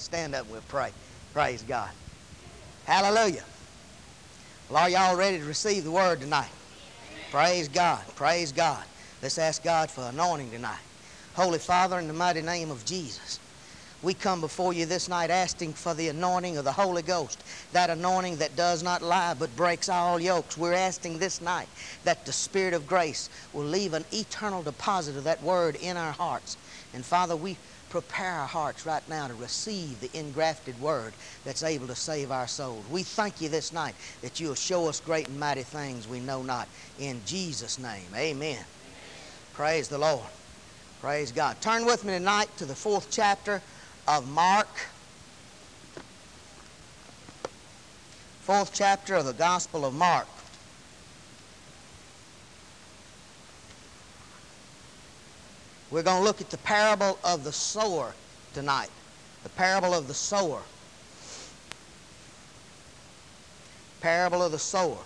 Stand up and we'll pray. Praise God. Hallelujah. Well, are y'all ready to receive the word tonight? Praise God. Praise God. Let's ask God for anointing tonight. Holy Father, in the mighty name of Jesus, we come before you this night asking for the anointing of the Holy Ghost, that anointing that does not lie but breaks all yokes. We're asking this night that the Spirit of grace will leave an eternal deposit of that word in our hearts. And Father, we prepare our hearts right now to receive the engrafted word that's able to save our souls. We thank you this night that you'll show us great and mighty things we know not. In Jesus' name, amen. amen. Praise the Lord. Praise God. Turn with me tonight to the fourth chapter of Mark. Fourth chapter of the Gospel of Mark. We're going to look at the parable of the sower tonight. The parable of the sower. Parable of the sower.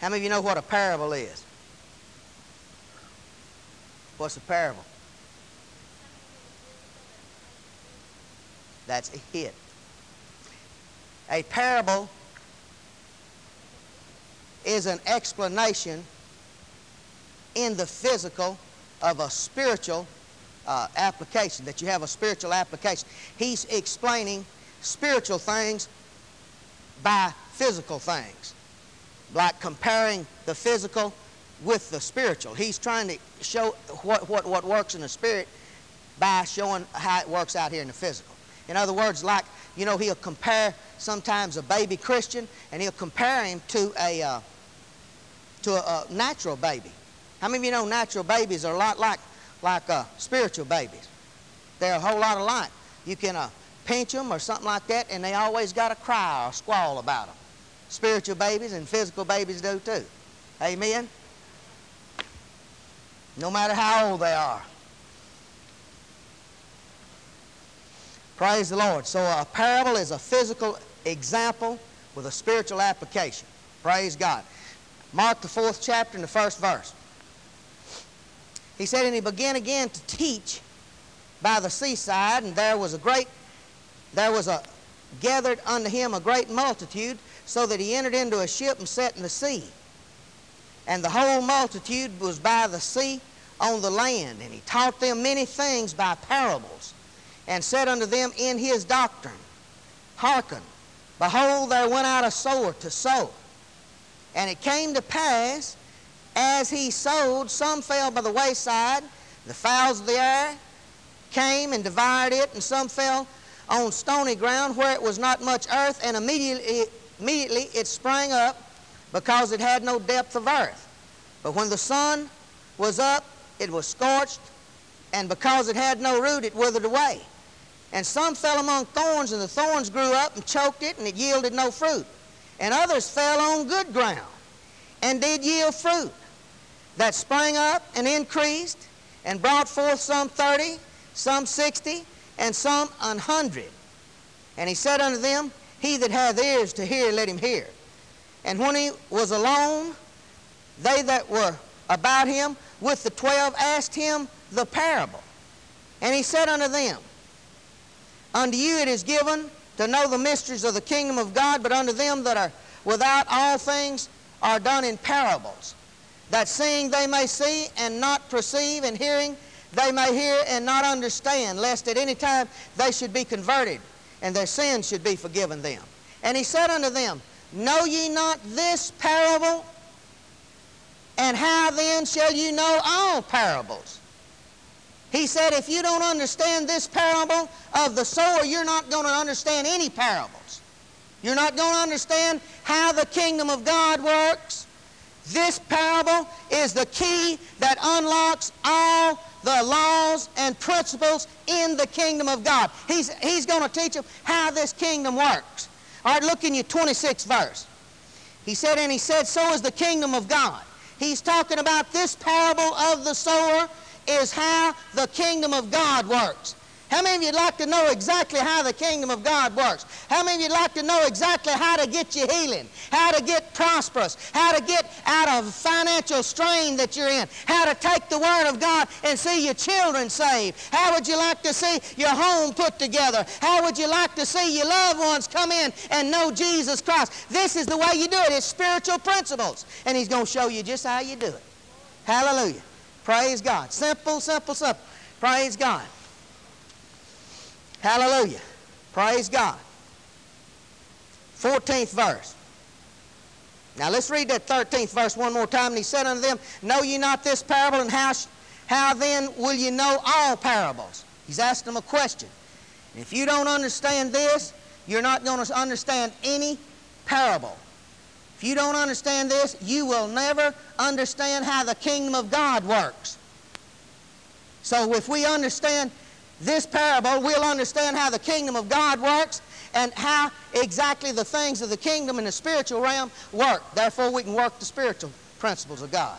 How many of you know what a parable is? What's a parable? That's a hit. A parable is an explanation in the physical of a spiritual uh, application, that you have a spiritual application. He's explaining spiritual things by physical things, like comparing the physical with the spiritual. He's trying to show what, what, what works in the spirit by showing how it works out here in the physical. In other words, like, you know, he'll compare sometimes a baby Christian and he'll compare him to a, uh, to a, a natural baby. How many of you know natural babies are a lot like, like uh, spiritual babies? They're a whole lot alike. You can uh, pinch them or something like that, and they always got a cry or squall about them. Spiritual babies and physical babies do too. Amen? No matter how old they are. Praise the Lord. So a parable is a physical example with a spiritual application. Praise God. Mark the fourth chapter and the first verse. He said, And he began again to teach by the seaside, and there was a great, there was a gathered unto him a great multitude, so that he entered into a ship and sat in the sea. And the whole multitude was by the sea on the land, and he taught them many things by parables, and said unto them in his doctrine, Hearken, behold, there went out a sower to sow. And it came to pass as he sowed, some fell by the wayside. The fowls of the air came and devoured it, and some fell on stony ground where it was not much earth, and immediately, immediately it sprang up because it had no depth of earth. But when the sun was up, it was scorched, and because it had no root, it withered away. And some fell among thorns, and the thorns grew up and choked it, and it yielded no fruit. And others fell on good ground and did yield fruit that sprang up and increased and brought forth some thirty, some sixty, and some an hundred. And he said unto them, He that hath ears to hear, let him hear. And when he was alone, they that were about him with the twelve asked him the parable. And he said unto them, Unto you it is given to know the mysteries of the kingdom of God, but unto them that are without all things are done in parables that seeing they may see and not perceive, and hearing they may hear and not understand, lest at any time they should be converted, and their sins should be forgiven them. And he said unto them, Know ye not this parable? And how then shall you know all parables? He said, if you don't understand this parable of the sower, you're not going to understand any parables. You're not going to understand how the kingdom of God works. This parable is the key that unlocks all the laws and principles in the kingdom of God. He's, he's going to teach them how this kingdom works. All right, look in your 26th verse. He said, and he said, so is the kingdom of God. He's talking about this parable of the sower is how the kingdom of God works. How many of you'd like to know exactly how the kingdom of God works? How many of you'd like to know exactly how to get your healing, how to get prosperous, how to get out of financial strain that you're in, how to take the Word of God and see your children saved? How would you like to see your home put together? How would you like to see your loved ones come in and know Jesus Christ? This is the way you do it. It's spiritual principles. And He's going to show you just how you do it. Hallelujah. Praise God. Simple, simple, simple. Praise God. Hallelujah. Praise God. 14th verse. Now let's read that 13th verse one more time. And he said unto them, Know ye not this parable, and how, how then will ye know all parables? He's asking them a question. if you don't understand this, you're not going to understand any parable. If you don't understand this, you will never understand how the kingdom of God works. So if we understand this parable, we'll understand how the kingdom of God works and how exactly the things of the kingdom in the spiritual realm work. Therefore, we can work the spiritual principles of God.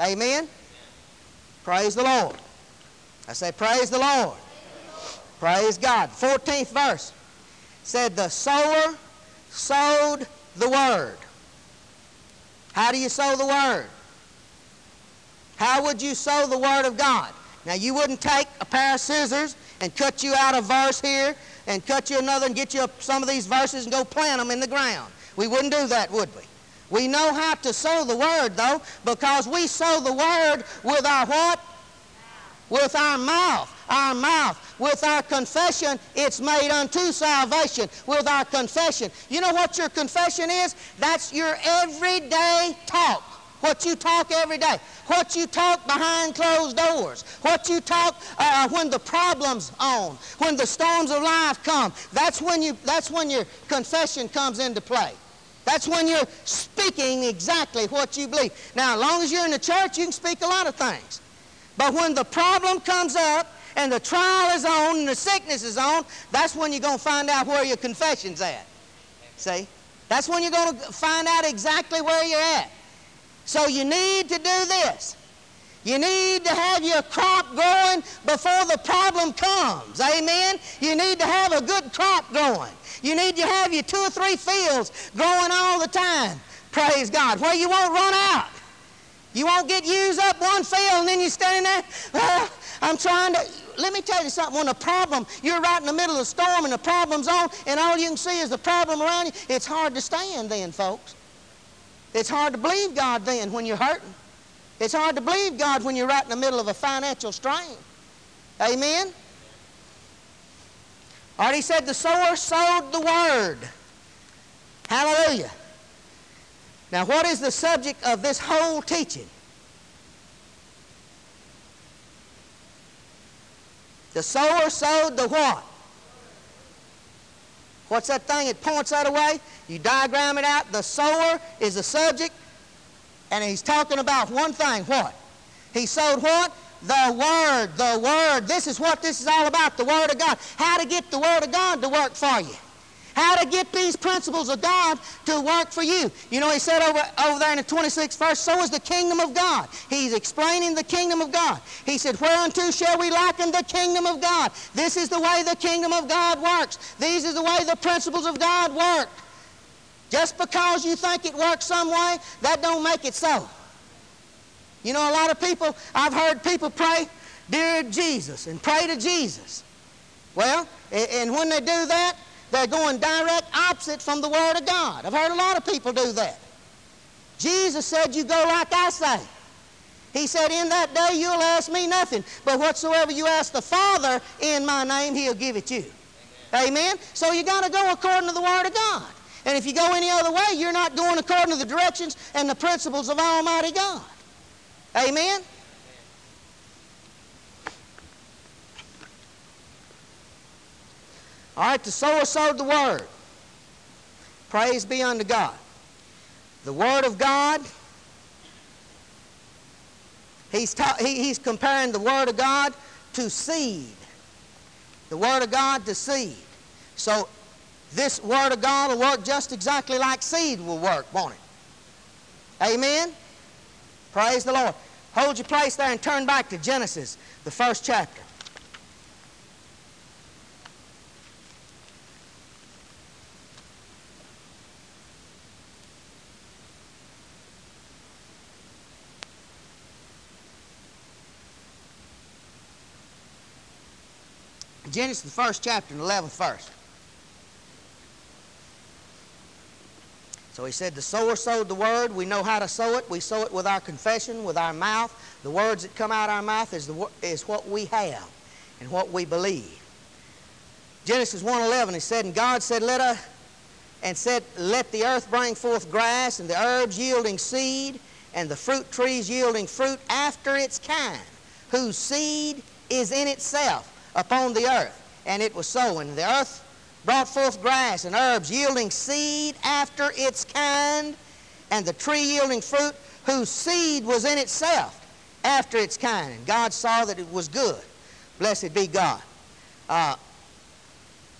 Amen? Praise the Lord. I say, praise the Lord. Praise God. 14th verse said, The sower sowed the word. How do you sow the word? How would you sow the word of God? Now, you wouldn't take a pair of scissors and cut you out a verse here and cut you another and get you some of these verses and go plant them in the ground. We wouldn't do that, would we? We know how to sow the word, though, because we sow the word with our what? With our mouth. Our mouth. With our confession, it's made unto salvation. With our confession. You know what your confession is? That's your everyday talk. What you talk every day. What you talk behind closed doors. What you talk uh, when the problem's on. When the storms of life come. That's when, you, that's when your confession comes into play. That's when you're speaking exactly what you believe. Now, as long as you're in the church, you can speak a lot of things. But when the problem comes up and the trial is on and the sickness is on, that's when you're going to find out where your confession's at. See? That's when you're going to find out exactly where you're at. So you need to do this. You need to have your crop growing before the problem comes. Amen? You need to have a good crop growing. You need to have your two or three fields growing all the time. Praise God. Where you won't run out. You won't get used up one field and then you're standing there, well, I'm trying to. Let me tell you something. When the problem, you're right in the middle of the storm and the problem's on and all you can see is the problem around you, it's hard to stand then, folks. It's hard to believe God then when you're hurting. It's hard to believe God when you're right in the middle of a financial strain. Amen? Already said the sower sowed the word. Hallelujah. Now, what is the subject of this whole teaching? The sower sowed the what? What's that thing It points that away? You diagram it out. The sower is the subject, and he's talking about one thing. What? He sowed what? The Word. The Word. This is what this is all about, the Word of God. How to get the Word of God to work for you how to get these principles of God to work for you. You know, he said over, over there in the 26th verse, so is the kingdom of God. He's explaining the kingdom of God. He said, whereunto shall we liken the kingdom of God? This is the way the kingdom of God works. These is the way the principles of God work. Just because you think it works some way, that don't make it so. You know, a lot of people, I've heard people pray, Dear Jesus, and pray to Jesus. Well, and when they do that, they're going direct opposite from the Word of God. I've heard a lot of people do that. Jesus said, You go like I say. He said, In that day you'll ask me nothing, but whatsoever you ask the Father in my name, He'll give it you. Amen? Amen? So you got to go according to the Word of God. And if you go any other way, you're not going according to the directions and the principles of Almighty God. Amen? All right, the sower sowed the word. Praise be unto God. The word of God, he's, he, he's comparing the word of God to seed. The word of God to seed. So this word of God will work just exactly like seed will work, won't it? Amen? Praise the Lord. Hold your place there and turn back to Genesis, the first chapter. Genesis, the first chapter, and 11th verse. So he said, The sower sowed the word. We know how to sow it. We sow it with our confession, with our mouth. The words that come out of our mouth is, the, is what we have and what we believe. Genesis 1.11, he said, And God said, Let us, and said, Let the earth bring forth grass, and the herbs yielding seed, and the fruit trees yielding fruit after its kind, whose seed is in itself upon the earth. And it was so. And the earth brought forth grass and herbs yielding seed after its kind, and the tree yielding fruit whose seed was in itself after its kind. And God saw that it was good. Blessed be God. Uh,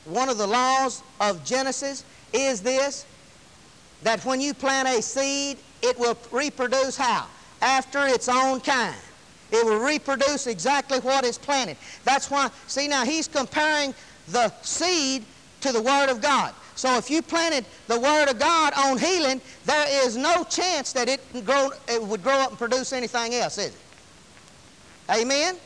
one of the laws of Genesis is this that when you plant a seed, it will reproduce how? After its own kind. It will reproduce exactly what is planted. That's why, see now, he's comparing the seed to the Word of God. So if you planted the Word of God on healing, there is no chance that it, grow, it would grow up and produce anything else, is it? Amen?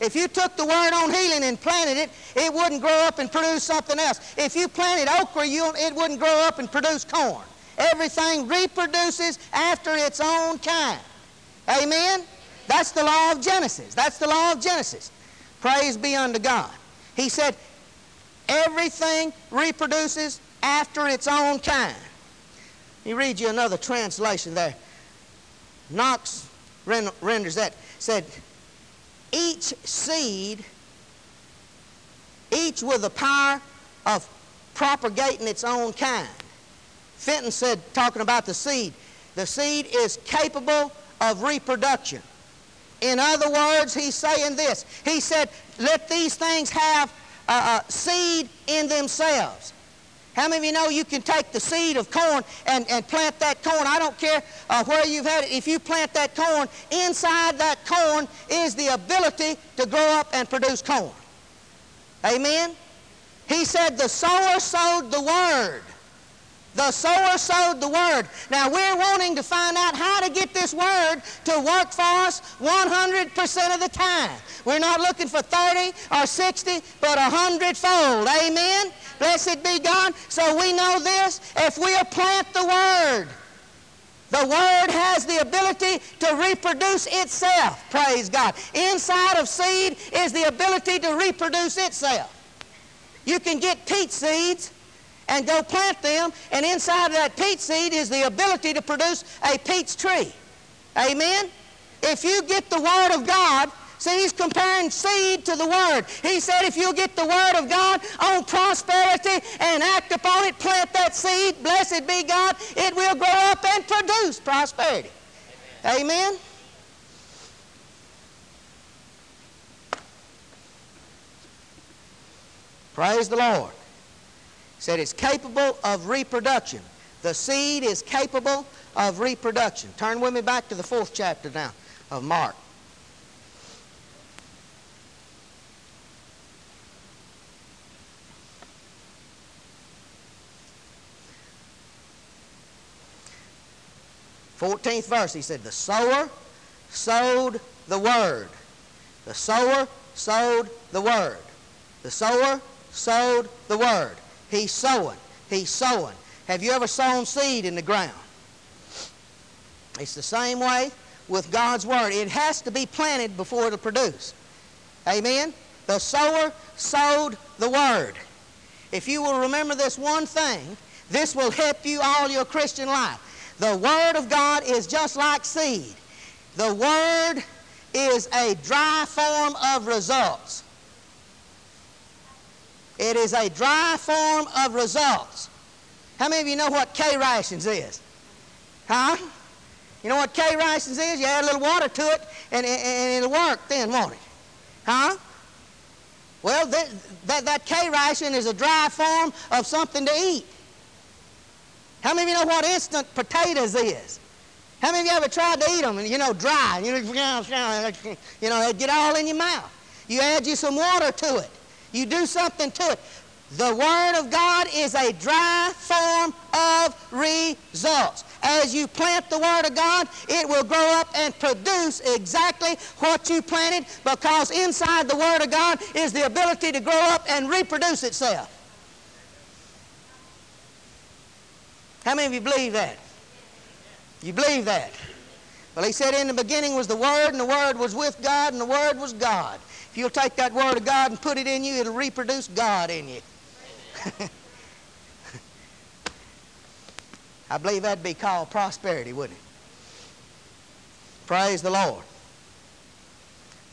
If you took the word on healing and planted it, it wouldn't grow up and produce something else. If you planted okra, you, it wouldn't grow up and produce corn. Everything reproduces after its own kind. Amen? That's the law of Genesis. That's the law of Genesis. Praise be unto God. He said, everything reproduces after its own kind. Let me read you another translation there. Knox renders that. Said, each seed, each with the power of propagating its own kind. Fenton said, talking about the seed, the seed is capable of reproduction. In other words, he's saying this. He said, let these things have uh, uh, seed in themselves. How many of you know you can take the seed of corn and, and plant that corn? I don't care uh, where you've had it. If you plant that corn, inside that corn is the ability to grow up and produce corn. Amen? He said the sower sowed the word. The sower sowed the word. Now we're wanting to find out how to get this word to work for us 100% of the time. We're not looking for 30 or 60, but a hundredfold. Amen? Blessed be God. So we know this. If we'll plant the word, the Word has the ability to reproduce itself. Praise God. Inside of seed is the ability to reproduce itself. You can get peach seeds and go plant them, and inside of that peach seed is the ability to produce a peach tree. Amen? If you get the Word of God, see, he's comparing seed to the Word. He said if you'll get the Word of God on prosperity and act upon it, plant that seed, blessed be God, it will grow up and produce prosperity. Amen? Amen? Praise the Lord said it's capable of reproduction. The seed is capable of reproduction. Turn with me back to the fourth chapter now of Mark. Fourteenth verse, he said, The sower sowed the word. The sower sowed the word. The sower sowed the word. He's sowing. He's sowing. Have you ever sown seed in the ground? It's the same way with God's Word. It has to be planted before it'll produce. Amen? The sower sowed the Word. If you will remember this one thing, this will help you all your Christian life. The Word of God is just like seed. The Word is a dry form of results. It is a dry form of results. How many of you know what K rations is? Huh? You know what K rations is? You add a little water to it and, and, it'll work then, won't it? Huh? Well, that, that, that K ration is a dry form of something to eat. How many of you know what instant potatoes is? How many of you ever tried to eat them and, you know, dry? You know, you know, they get all in your mouth. You add you some water to it. You do something to it. The Word of God is a dry form of results. As you plant the Word of God, it will grow up and produce exactly what you planted because inside the Word of God is the ability to grow up and reproduce itself. How many of you believe that? You believe that? Well, he said, In the beginning was the Word, and the Word was with God, and the Word was God. If you'll take that Word of God and put it in you, it'll reproduce God in you. I believe that'd be called prosperity, wouldn't it? Praise the Lord.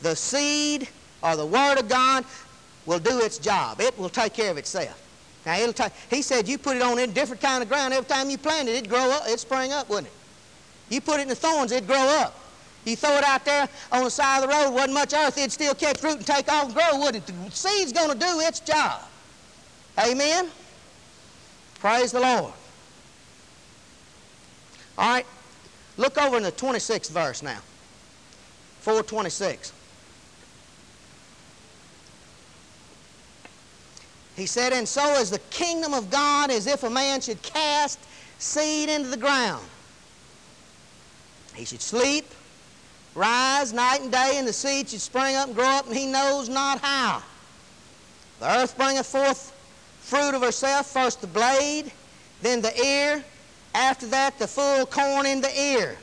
The seed or the Word of God will do its job. It will take care of itself. Now, it'll take, he said you put it on a different kind of ground. Every time you plant it, it'd grow up, it'd spring up, wouldn't it? You put it in the thorns, it'd grow up. You throw it out there on the side of the road, wasn't much earth, it'd still catch root and take off and grow, wouldn't it? The seed's going to do its job. Amen? Praise the Lord. All right, look over in the 26th verse now. 426. He said, And so is the kingdom of God as if a man should cast seed into the ground. He should sleep, rise night and day, and the seed should spring up and grow up, and he knows not how. The earth bringeth forth fruit of herself, first the blade, then the ear, after that the full corn in the ear.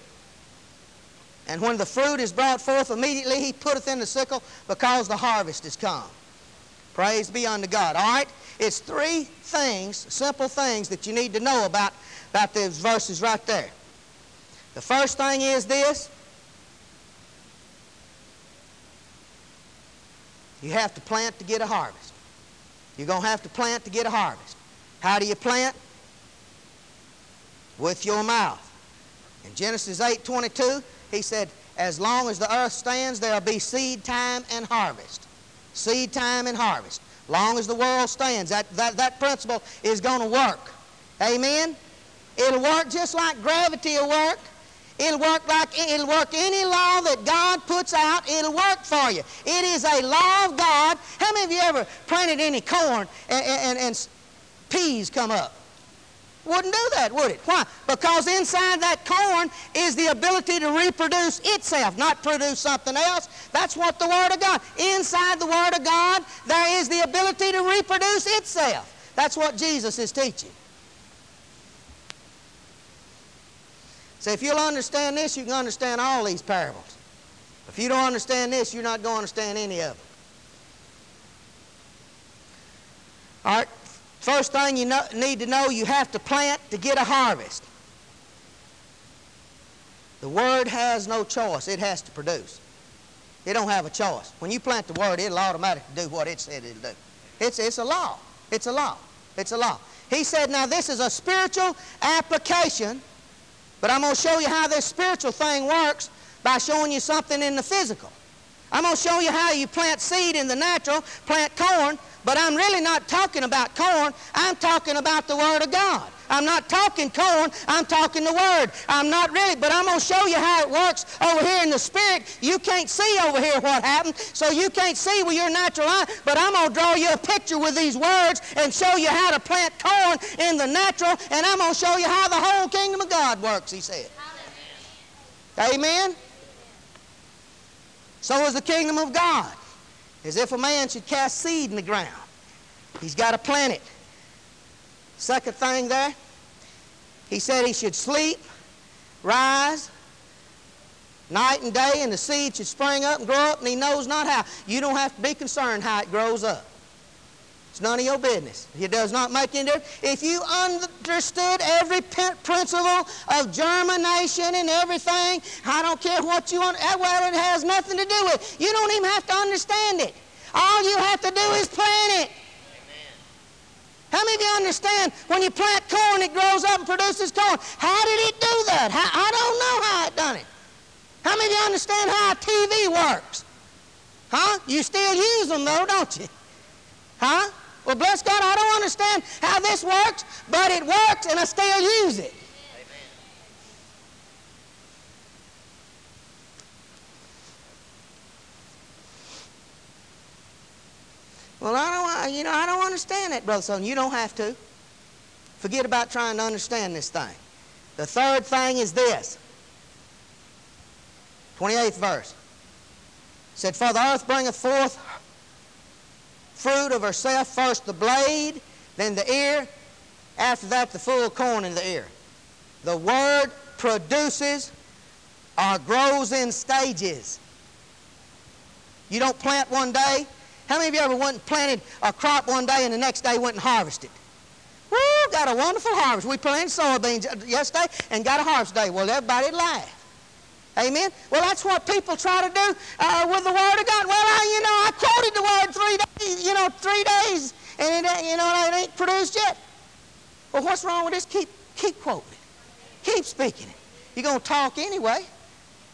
And when the fruit is brought forth, immediately he putteth in the sickle, because the harvest is come. Praise be unto God. All right? It's three things, simple things that you need to know about, about those verses right there. The first thing is this. You have to plant to get a harvest. You're going to have to plant to get a harvest. How do you plant? With your mouth. In Genesis 8:22, he said, as long as the earth stands, there'll be seed time and harvest. Seed time and harvest. Long as the world stands, that, that, that principle is going to work. Amen? It'll work just like gravity will work. It'll work like it'll work any law that God puts out, it'll work for you. It is a law of God. How many of you ever planted any corn and, and, and peas come up? Wouldn't do that, would it? Why? Because inside that corn is the ability to reproduce itself, not produce something else. That's what the Word of God. Inside the Word of God, there is the ability to reproduce itself. That's what Jesus is teaching. So if you'll understand this, you can understand all these parables. If you don't understand this, you're not going to understand any of them. All right, first thing you know, need to know, you have to plant to get a harvest. The Word has no choice. It has to produce. It don't have a choice. When you plant the Word, it'll automatically do what it said it'll do. It's, it's a law. It's a law. It's a law. He said, now this is a spiritual application but I'm going to show you how this spiritual thing works by showing you something in the physical. I'm going to show you how you plant seed in the natural, plant corn, but I'm really not talking about corn. I'm talking about the Word of God. I'm not talking corn, I'm talking the Word. I'm not really, but I'm going to show you how it works over here in the Spirit. You can't see over here what happened, so you can't see with your natural eye, but I'm going to draw you a picture with these words and show you how to plant corn in the natural, and I'm going to show you how the whole kingdom of God works, he said. Amen? So is the kingdom of God. As if a man should cast seed in the ground. He's got to plant it. Second thing there, he said he should sleep, rise, night and day, and the seed should spring up and grow up, and he knows not how. You don't have to be concerned how it grows up. It's none of your business. It does not make any difference. If you understood every principle of germination and everything, I don't care what you want, well, it has nothing to do with it. You don't even have to understand it. All you have to do is plant it. How many of you understand when you plant corn, it grows up and produces corn? How did it do that? How, I don't know how it done it. How many of you understand how a TV works? Huh? You still use them though, don't you? Huh? Well, bless God, I don't understand how this works, but it works and I still use it. Well, I don't, you know, I don't understand that, Brother Son. You don't have to. Forget about trying to understand this thing. The third thing is this. 28th verse. It said, For the earth bringeth forth fruit of herself, first the blade, then the ear, after that the full corn in the ear. The word produces or grows in stages. You don't plant one day. How many of you ever went and planted a crop one day and the next day went and harvested? Woo, got a wonderful harvest. We planted soybeans yesterday and got a harvest day. Well, everybody laughed. Amen. Well, that's what people try to do uh, with the Word of God. Well, I, you know, I quoted the Word three days, you know, three days, and it, you know, it ain't produced yet. Well, what's wrong with this? Keep, keep quoting it. Keep speaking it. You're going to talk anyway.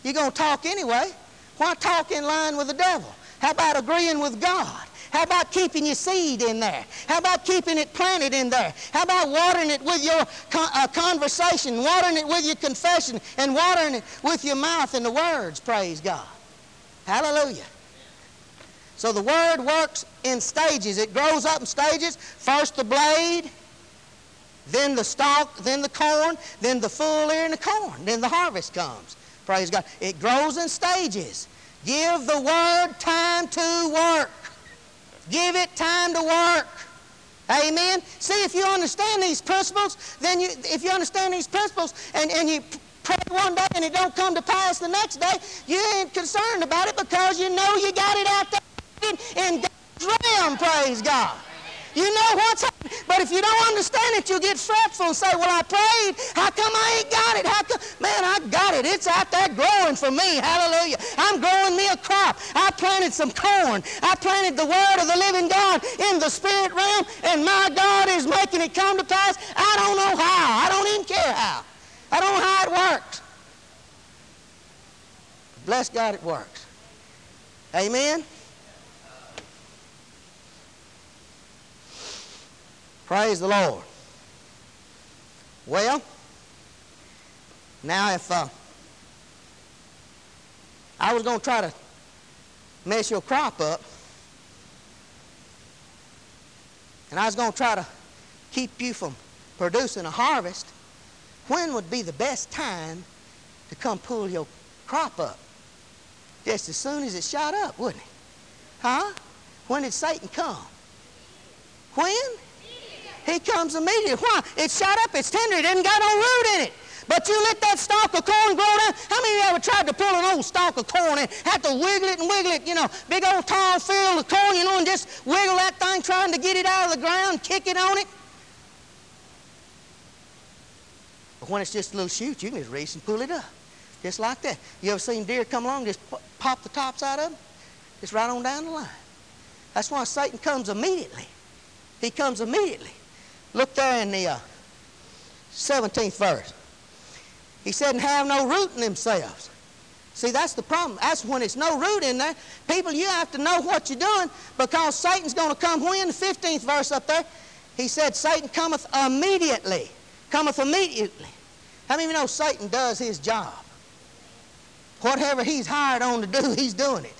You're going to talk anyway. Why talk in line with the devil? How about agreeing with God? How about keeping your seed in there? How about keeping it planted in there? How about watering it with your uh, conversation, watering it with your confession, and watering it with your mouth and the words? Praise God. Hallelujah. So the word works in stages. It grows up in stages. First the blade, then the stalk, then the corn, then the full ear and the corn. Then the harvest comes. Praise God. It grows in stages. Give the word time to work. Give it time to work. Amen. See, if you understand these principles, then you, if you understand these principles and, and you pray one day and it don't come to pass the next day, you ain't concerned about it because you know you got it out there in God's realm, praise God. You know what's happening. But if you don't understand it, you'll get fretful and say, well, I prayed. How come I ain't got it? How come? Man, I got it. It's out there growing for me. Hallelujah. I'm growing me a crop. I planted some corn. I planted the word of the living God in the spirit realm, and my God is making it come to pass. I don't know how. I don't even care how. I don't know how it works. Bless God, it works. Amen. Praise the Lord. Well, now if uh, I was going to try to mess your crop up, and I was going to try to keep you from producing a harvest, when would be the best time to come pull your crop up? Just as soon as it shot up, wouldn't it? Huh? When did Satan come? When? He comes immediately. Why? It's shot up, it's tender, it hasn't got no root in it. But you let that stalk of corn grow down. How many of you ever tried to pull an old stalk of corn and had to wiggle it and wiggle it, you know, big old tall field of corn, you know, and just wiggle that thing trying to get it out of the ground, kick it on it? But when it's just a little shoot, you can just reach and pull it up. Just like that. You ever seen deer come along just pop the tops out of them? Just right on down the line. That's why Satan comes immediately. He comes immediately. Look there in the uh, 17th verse. He said, and have no root in themselves. See, that's the problem. That's when it's no root in there. People, you have to know what you're doing because Satan's going to come when? The 15th verse up there. He said, Satan cometh immediately. Cometh immediately. How many of you know Satan does his job? Whatever he's hired on to do, he's doing it.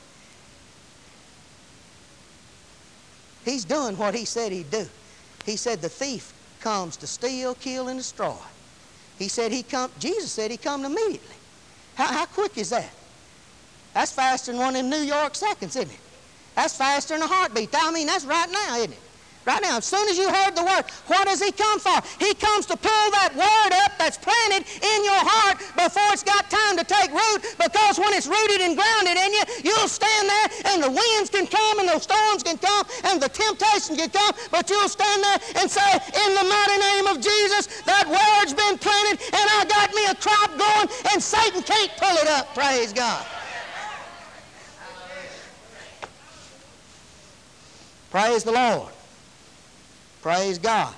He's doing what he said he'd do. He said the thief comes to steal, kill, and destroy. He said he come, Jesus said he come immediately. How, how quick is that? That's faster than one of them New York seconds, isn't it? That's faster than a heartbeat. I mean, that's right now, isn't it? Right now, as soon as you heard the word, what does he come for? He comes to pull that word up that's planted in your heart before it's got time to take root because when it's rooted and grounded in you, you'll stand there and the winds can come and the storms can come and the temptation can come, but you'll stand there and say, in the mighty name of Jesus, that word's been planted and I got me a crop going and Satan can't pull it up. Praise God. Praise the Lord. Praise God.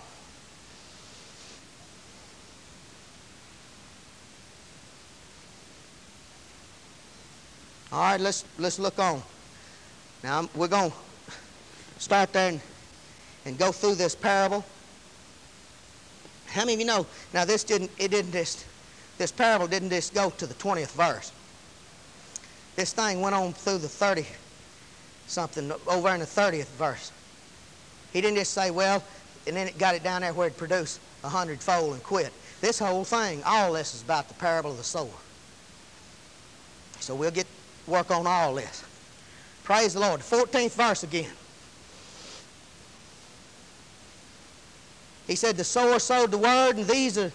All right, let's, let's look on. Now, we're going to start there and, and go through this parable. How many of you know, now this didn't, it didn't just, this parable didn't just go to the 20th verse. This thing went on through the 30 something, over in the 30th verse. He didn't just say, well, and then it got it down there where it produced a hundredfold and quit. This whole thing, all this is about the parable of the sower. So we'll get work on all this. Praise the Lord. The 14th verse again. He said, The sower sowed the word, and these are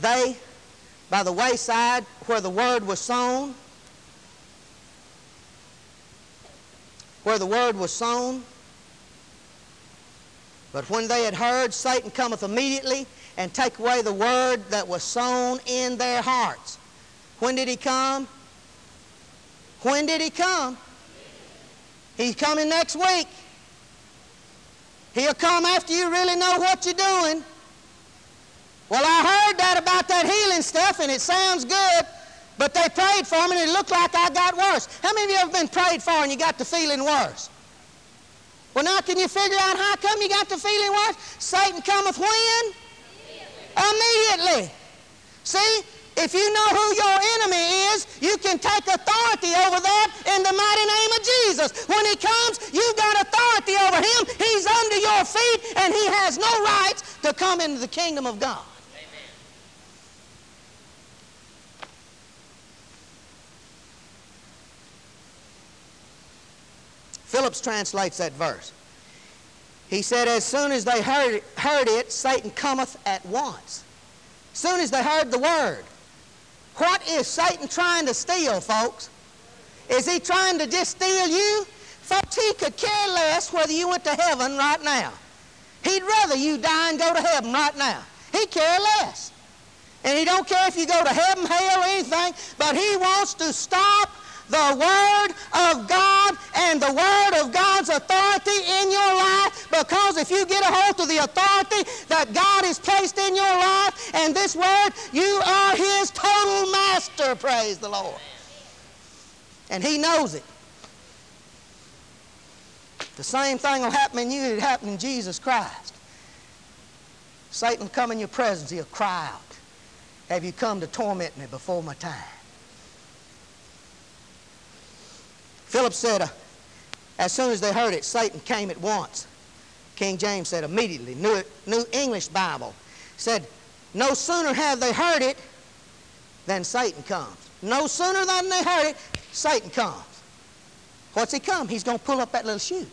they by the wayside where the word was sown. Where the word was sown. But when they had heard, Satan cometh immediately and take away the word that was sown in their hearts. When did he come? When did he come? He's coming next week. He'll come after you really know what you're doing. Well, I heard that about that healing stuff, and it sounds good, but they prayed for me, and it looked like I got worse. How many of you ever been prayed for and you got the feeling worse? Well, now can you figure out how come you got the feeling worse? Satan cometh when? Immediately. Immediately. See, if you know who your enemy is, you can take authority over that in the mighty name of Jesus. When he comes, you've got authority over him. He's under your feet, and he has no rights to come into the kingdom of God. Phillips translates that verse. He said, As soon as they heard, heard it, Satan cometh at once. As soon as they heard the word, what is Satan trying to steal, folks? Is he trying to just steal you? Folks, he could care less whether you went to heaven right now. He'd rather you die and go to heaven right now. He care less. And he don't care if you go to heaven, hell, or anything, but he wants to stop the Word of God and the Word of God's authority in your life because if you get a hold of the authority that God has placed in your life and this Word, you are His total master, praise the Lord. And He knows it. The same thing will happen in you that happened in Jesus Christ. Satan come in your presence, he'll cry out. Have you come to torment me before my time? Philip said, uh, as soon as they heard it, Satan came at once. King James said immediately. New, New English Bible said, no sooner have they heard it than Satan comes. No sooner than they heard it, Satan comes. What's he come? He's going to pull up that little shoot.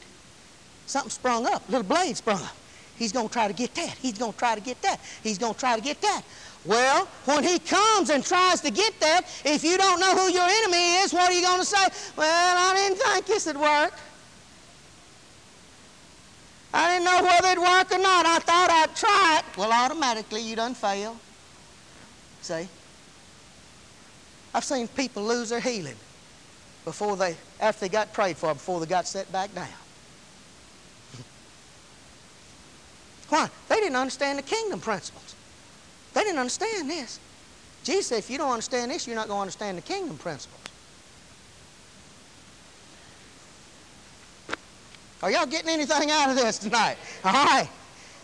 Something sprung up, little blade sprung up. He's going to try to get that. He's going to try to get that. He's going to try to get that. Well, when he comes and tries to get that, if you don't know who your enemy is, what are you going to say? Well, I didn't think this would work. I didn't know whether it'd work or not. I thought I'd try it. Well, automatically you done fail. See? I've seen people lose their healing before they, after they got prayed for, before they got set back down. Why? They didn't understand the kingdom principles. They didn't understand this. Jesus said, if you don't understand this, you're not going to understand the kingdom principles. Are y'all getting anything out of this tonight? All right.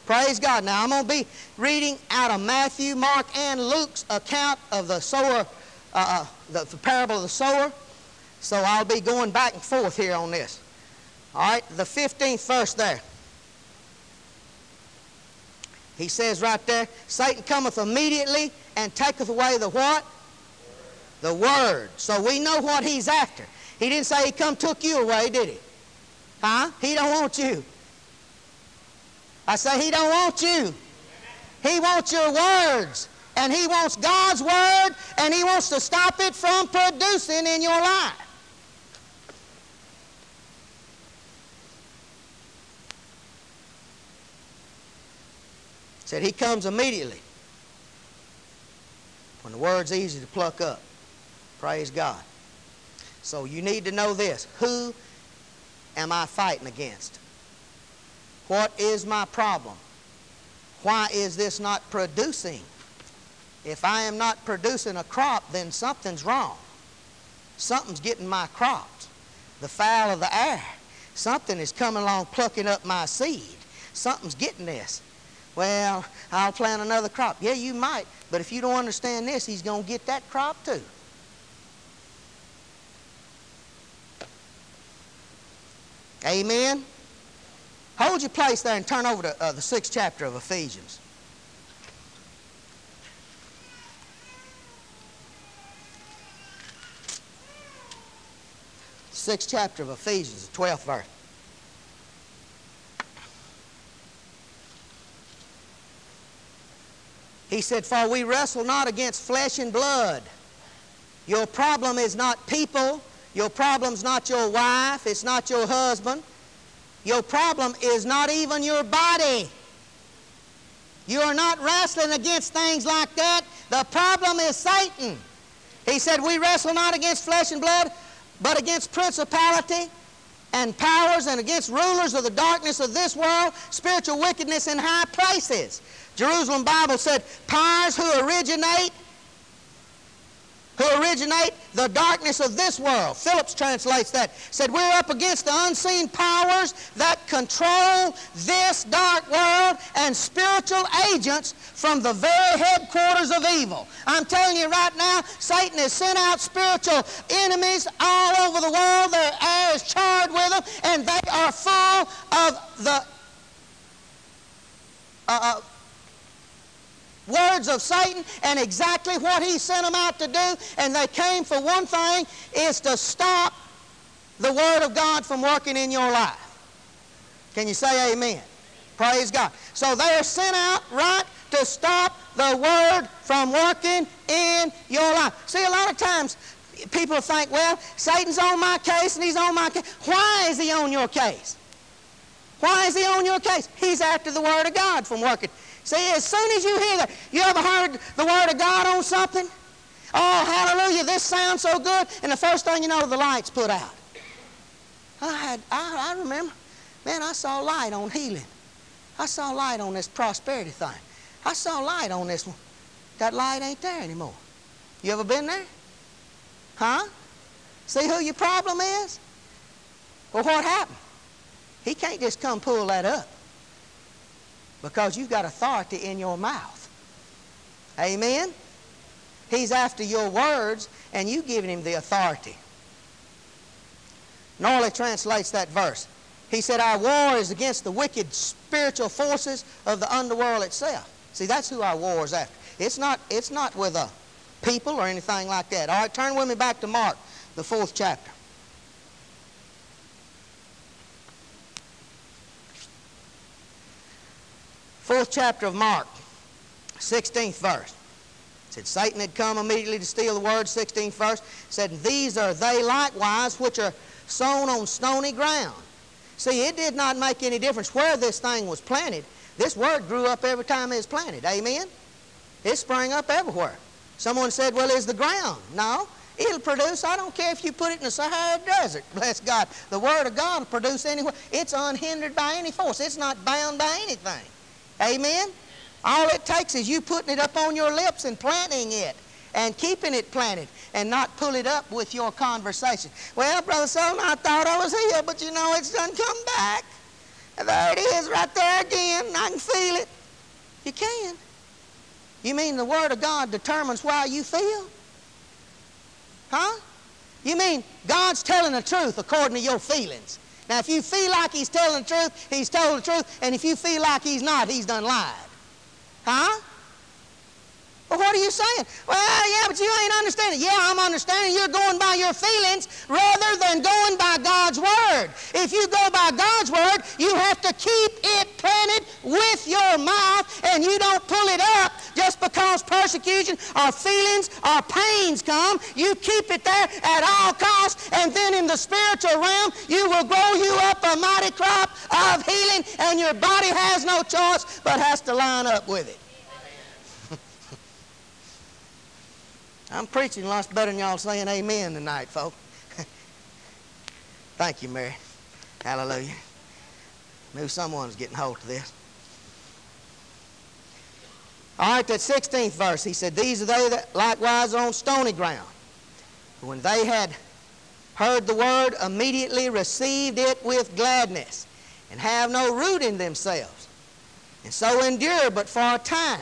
Praise God. Now, I'm going to be reading out of Matthew, Mark, and Luke's account of the sower, uh, uh, the, the parable of the sower. So I'll be going back and forth here on this. All right, the 15th verse there. He says right there, Satan cometh immediately and taketh away the what? The word. So we know what he's after. He didn't say he come took you away, did he? Huh? He don't want you. I say he don't want you. He wants your words. And he wants God's word, and he wants to stop it from producing in your life. Said he comes immediately when the word's easy to pluck up. Praise God. So you need to know this. Who am I fighting against? What is my problem? Why is this not producing? If I am not producing a crop, then something's wrong. Something's getting my crops. The fowl of the air. Something is coming along plucking up my seed. Something's getting this. Well, I'll plant another crop. Yeah, you might, but if you don't understand this, he's going to get that crop too. Amen? Hold your place there and turn over to uh, the sixth chapter of Ephesians. Sixth chapter of Ephesians, the 12th verse. He said, For we wrestle not against flesh and blood. Your problem is not people. Your problem's not your wife. It's not your husband. Your problem is not even your body. You are not wrestling against things like that. The problem is Satan. He said, We wrestle not against flesh and blood, but against principality and powers and against rulers of the darkness of this world, spiritual wickedness in high places. Jerusalem Bible said, powers who originate who originate the darkness of this world. Phillips translates that. Said, We're up against the unseen powers that control this dark world and spiritual agents from the very headquarters of evil. I'm telling you right now, Satan has sent out spiritual enemies all over the world. Their air is charred with them, and they are full of the uh, uh words of Satan and exactly what he sent them out to do. And they came for one thing, is to stop the Word of God from working in your life. Can you say amen? Praise God. So they are sent out, right, to stop the Word from working in your life. See, a lot of times people think, well, Satan's on my case and he's on my case. Why is he on your case? Why is he on your case? He's after the Word of God from working See, as soon as you hear that, you ever heard the Word of God on something? Oh, hallelujah, this sounds so good. And the first thing you know, the light's put out. I had, I, I remember, man, I saw light on healing. I saw light on this prosperity thing. I saw light on this one. That light ain't there anymore. You ever been there? Huh? See who your problem is? Well, what happened? He can't just come pull that up because you've got authority in your mouth. Amen? He's after your words, and you've given him the authority. Norlie translates that verse. He said, Our war is against the wicked spiritual forces of the underworld itself. See, that's who our war is after. It's not, it's not with a people or anything like that. All right, turn with me back to Mark, the fourth chapter. Fourth chapter of Mark, 16th verse. It said, Satan had come immediately to steal the word, 16th verse. said, These are they likewise which are sown on stony ground. See, it did not make any difference where this thing was planted. This word grew up every time it was planted. Amen? It sprang up everywhere. Someone said, well, is the ground? No. It'll produce, I don't care if you put it in the Sahara Desert. Bless God. The Word of God will produce anywhere. It's unhindered by any force. It's not bound by anything. Amen? All it takes is you putting it up on your lips and planting it and keeping it planted and not pull it up with your conversation. Well, Brother Solomon, I thought I was here, but you know it's done come back. And there it is right there again. I can feel it. You can. You mean the Word of God determines why you feel? Huh? You mean God's telling the truth according to your feelings. Now, if you feel like he's telling the truth, he's told the truth. And if you feel like he's not, he's done lied. Huh? Well, what are you saying? Well, yeah, but you ain't understanding. Yeah, I'm understanding. You're going by your feelings rather than going by God's Word. If you go by God's Word, you have to keep it planted with your mouth and you don't pull it up just because persecution or feelings or pains come. You keep it there at all costs and then in the spiritual realm, you will grow you up a mighty crop of healing and your body has no choice but has to line up with it. I'm preaching lots better than y'all saying amen tonight, folks. Thank you, Mary. Hallelujah. Maybe someone's getting hold of this. All right, that 16th verse, he said, These are they that likewise are on stony ground. When they had heard the word, immediately received it with gladness, and have no root in themselves, and so endure but for a time.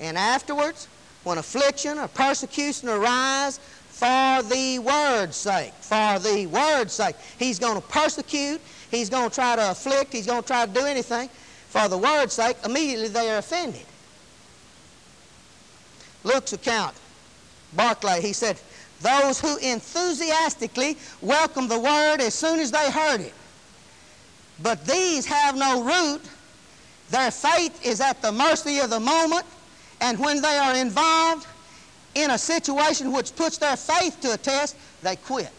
And afterwards, when affliction or persecution arise for the word's sake. For the word's sake. He's going to persecute he's going to try to afflict, he's going to try to do anything for the word's sake, immediately they are offended. Luke's account, Barclay, he said, those who enthusiastically welcomed the word as soon as they heard it. But these have no root. Their faith is at the mercy of the moment, and when they are involved in a situation which puts their faith to a test, they quit.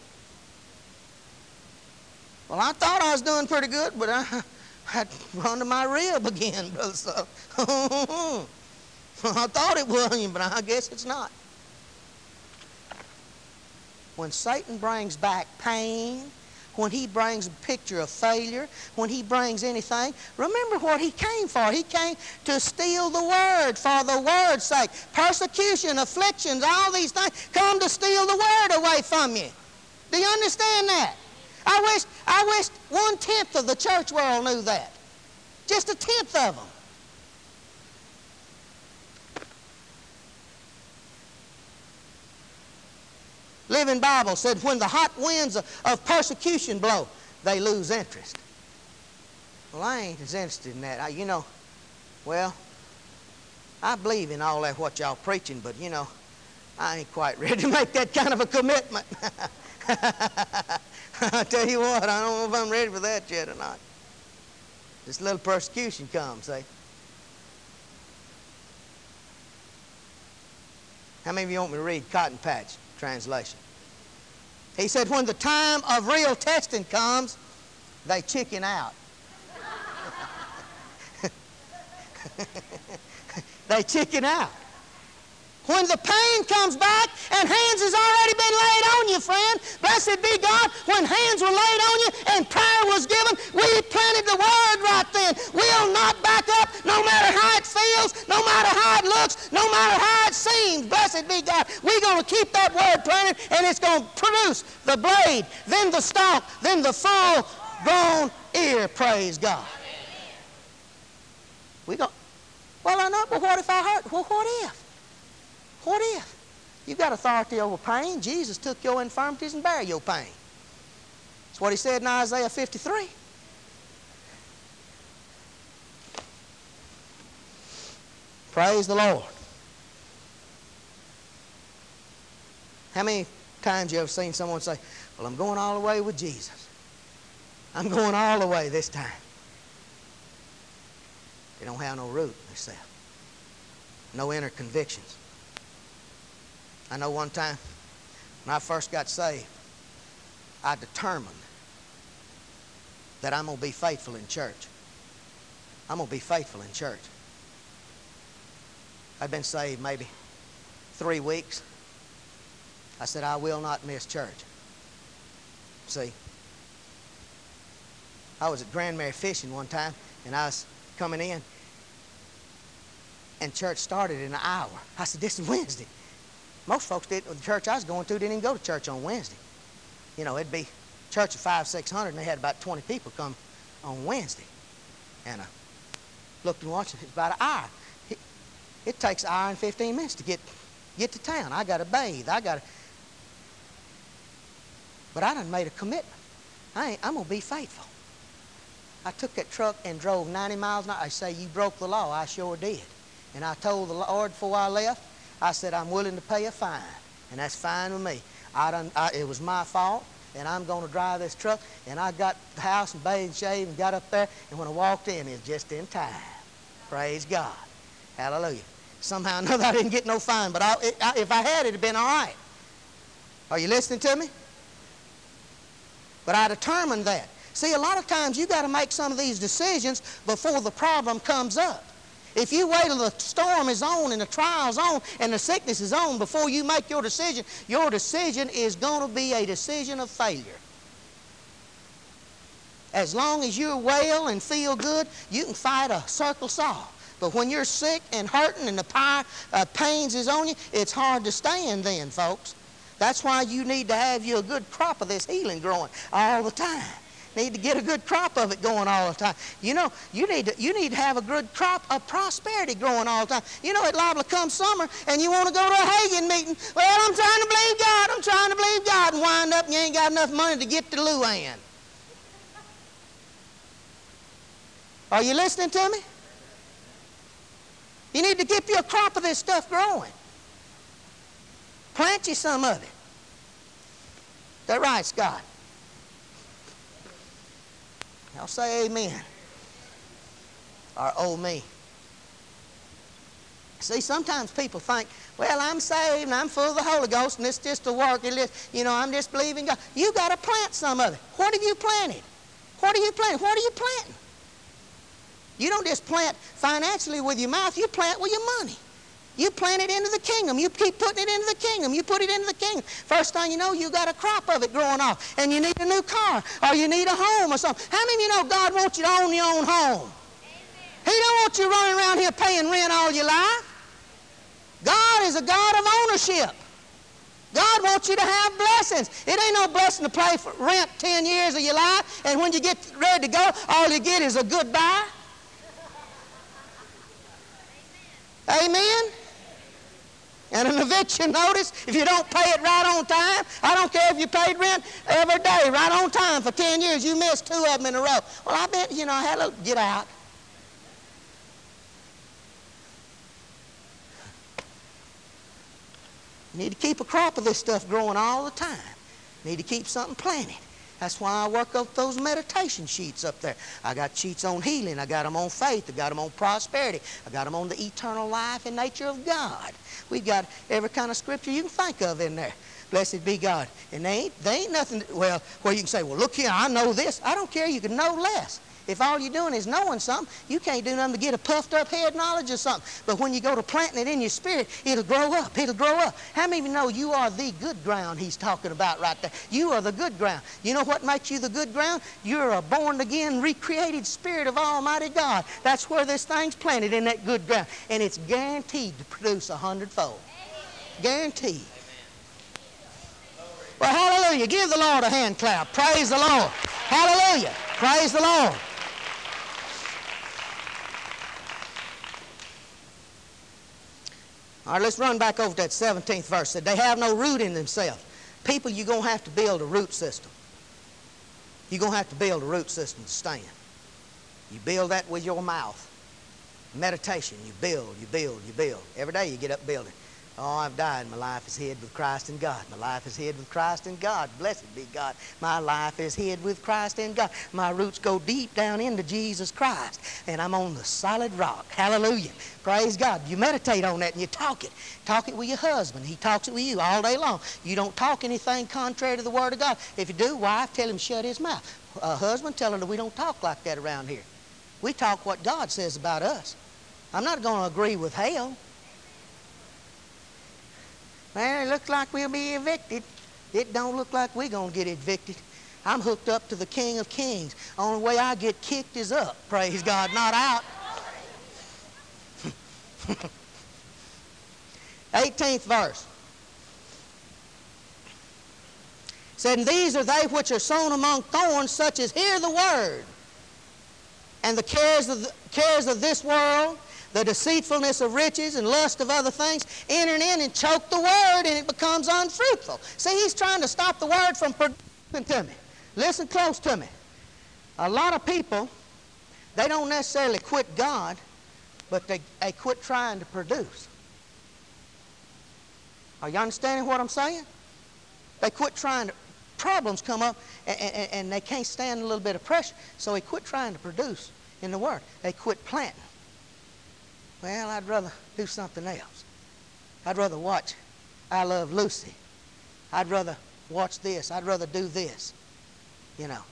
Well, I thought I was doing pretty good, but I, had run to my rib again, Brother So. I thought it was, but I guess it's not. When Satan brings back pain, when he brings a picture of failure, when he brings anything, remember what he came for. He came to steal the word for the word's sake. Persecution, afflictions, all these things come to steal the word away from you. Do you understand that? I wish, I wish one tenth of the church world knew that. Just a tenth of them. Living Bible said when the hot winds of, persecution blow, they lose interest. Well, I ain't as interested in that. I, you know, well, I believe in all that what y'all preaching, but you know, I ain't quite ready to make that kind of a commitment. I tell you what, I don't know if I'm ready for that yet or not. This little persecution comes, eh? How many of you want me to read Cotton Patch translation? He said, when the time of real testing comes, they chicken out. they chicken out. When the pain comes back and hands has already been laid on you, friend, blessed be God, when hands were laid on you and prayer was given, we planted the word right then. We'll not back up no matter how it feels, no matter how it looks, no matter how it seems. Blessed be God. We're going to keep that word planted and it's going to produce the blade, then the stalk, then the full grown ear. Praise God. We go, well, I know, but what if I hurt? Well, what if? What if? You've got authority over pain. Jesus took your infirmities and bare your pain. That's what he said in Isaiah 53. Praise the Lord. How many times you ever seen someone say, Well, I'm going all the way with Jesus. I'm going all the way this time. They don't have no root in themselves. No inner convictions. I know one time when I first got saved, I determined that I'm going to be faithful in church. I'm going to be faithful in church. I'd been saved maybe three weeks. I said, I will not miss church. See, I was at Grand Mary fishing one time, and I was coming in, and church started in an hour. I said, this is Wednesday. Most folks did. The church I was going to didn't even go to church on Wednesday. You know, it'd be church of five, six hundred, and they had about 20 people come on Wednesday. And I looked and watched. It's about an hour. It, it takes an hour and 15 minutes to get get to town. I got to bathe. I got to. But I done made a commitment. I ain't, I'm gonna be faithful. I took that truck and drove 90 miles an hour. I say, you broke the law. I sure did. And I told the Lord before I left, I said, I'm willing to pay a fine, and that's fine with me. I done, I, it was my fault, and I'm going to drive this truck. And I got the house and bathed and shaved and got up there, and when I walked in, it's just in time. Praise God. Hallelujah. Somehow or another, I didn't get no fine, but I, it, I, if I had, it would have been all right. Are you listening to me? But I determined that. See, a lot of times you got to make some of these decisions before the problem comes up. If you wait till the storm is on and the trial's on and the sickness is on before you make your decision, your decision is going to be a decision of failure. As long as you're well and feel good, you can fight a circle saw. But when you're sick and hurting and the power, uh, pains is on you, it's hard to stand then, folks. That's why you need to have you a good crop of this healing growing all the time need to get a good crop of it going all the time. You know, you need to, you need to have a good crop of prosperity growing all the time. You know, it liable to come summer and you want to go to a Hagin meeting. Well, I'm trying to believe God. I'm trying to believe God. And wind up and you ain't got enough money to get to Luann. Are you listening to me? You need to keep your crop of this stuff growing. Plant you some of it. That right, Scott? I'll say amen. Or oh me. See, sometimes people think, well, I'm saved and I'm full of the Holy Ghost and it's just a work. You know, I'm just believing God. You got to plant some of it. What have you planted? What are you planting? What are you planting? You don't just plant financially with your mouth, you plant with your money. You plant it into the kingdom. You keep putting it into the kingdom. You put it into the kingdom. First thing you know, you got a crop of it growing off, and you need a new car, or you need a home or something. How many of you know God wants you to own your own home? Amen. He don't want you running around here paying rent all your life. God is a God of ownership. God wants you to have blessings. It ain't no blessing to pay for rent 10 years of your life, and when you get ready to go, all you get is a goodbye. Amen? And an eviction notice, if you don't pay it right on time, I don't care if you paid rent every day, right on time for 10 years, you missed two of them in a row. Well, I bet, you know, I had little, get out. You need to keep a crop of this stuff growing all the time. You need to keep something planted. That's why I work up those meditation sheets up there. I got sheets on healing. I got them on faith. I got them on prosperity. I got them on the eternal life and nature of God. We've got every kind of scripture you can think of in there. Blessed be God. And they ain't, they ain't nothing, well, where you can say, well, look here, I know this. I don't care. You can know less. If all you're doing is knowing something, you can't do nothing to get a puffed up head knowledge of something. But when you go to planting it in your spirit, it'll grow up. It'll grow up. How many of you know you are the good ground he's talking about right there? You are the good ground. You know what makes you the good ground? You're a born again, recreated spirit of Almighty God. That's where this thing's planted in that good ground. And it's guaranteed to produce a hundredfold. Guaranteed. Well, hallelujah. Give the Lord a hand clap. Praise the Lord. Hallelujah. Praise the Lord. All right, let's run back over to that 17th verse. Said they have no root in themselves. People, you're going to have to build a root system. You're going to have to build a root system to stand. You build that with your mouth. Meditation, you build, you build, you build. Every day you get up building. Oh, I've died. My life is hid with Christ in God. My life is hid with Christ in God. Blessed be God. My life is hid with Christ in God. My roots go deep down into Jesus Christ. And I'm on the solid rock. Hallelujah. Praise God. You meditate on that and you talk it. Talk it with your husband. He talks it with you all day long. You don't talk anything contrary to the Word of God. If you do, wife, tell him shut his mouth. Husband, tell him that we don't talk like that around here. We talk what God says about us. I'm not going to agree with hell. Well, it looks like we'll be evicted. It don't look like we're going to get evicted. I'm hooked up to the King of Kings. Only way I get kicked is up, praise God, not out. 18th verse. Said, and these are they which are sown among thorns, such as hear the word, and the cares of, the, cares of this world, the deceitfulness of riches and lust of other things, entering in and choke the word and it becomes unfruitful. See, he's trying to stop the word from producing to me. Listen close to me. A lot of people, they don't necessarily quit God, but they, they quit trying to produce. Are you understanding what I'm saying? They quit trying to, problems come up and, and, and they can't stand a little bit of pressure, so they quit trying to produce in the Word. They quit planting. Well, I'd rather do something else. I'd rather watch I Love Lucy. I'd rather watch this. I'd rather do this. You know.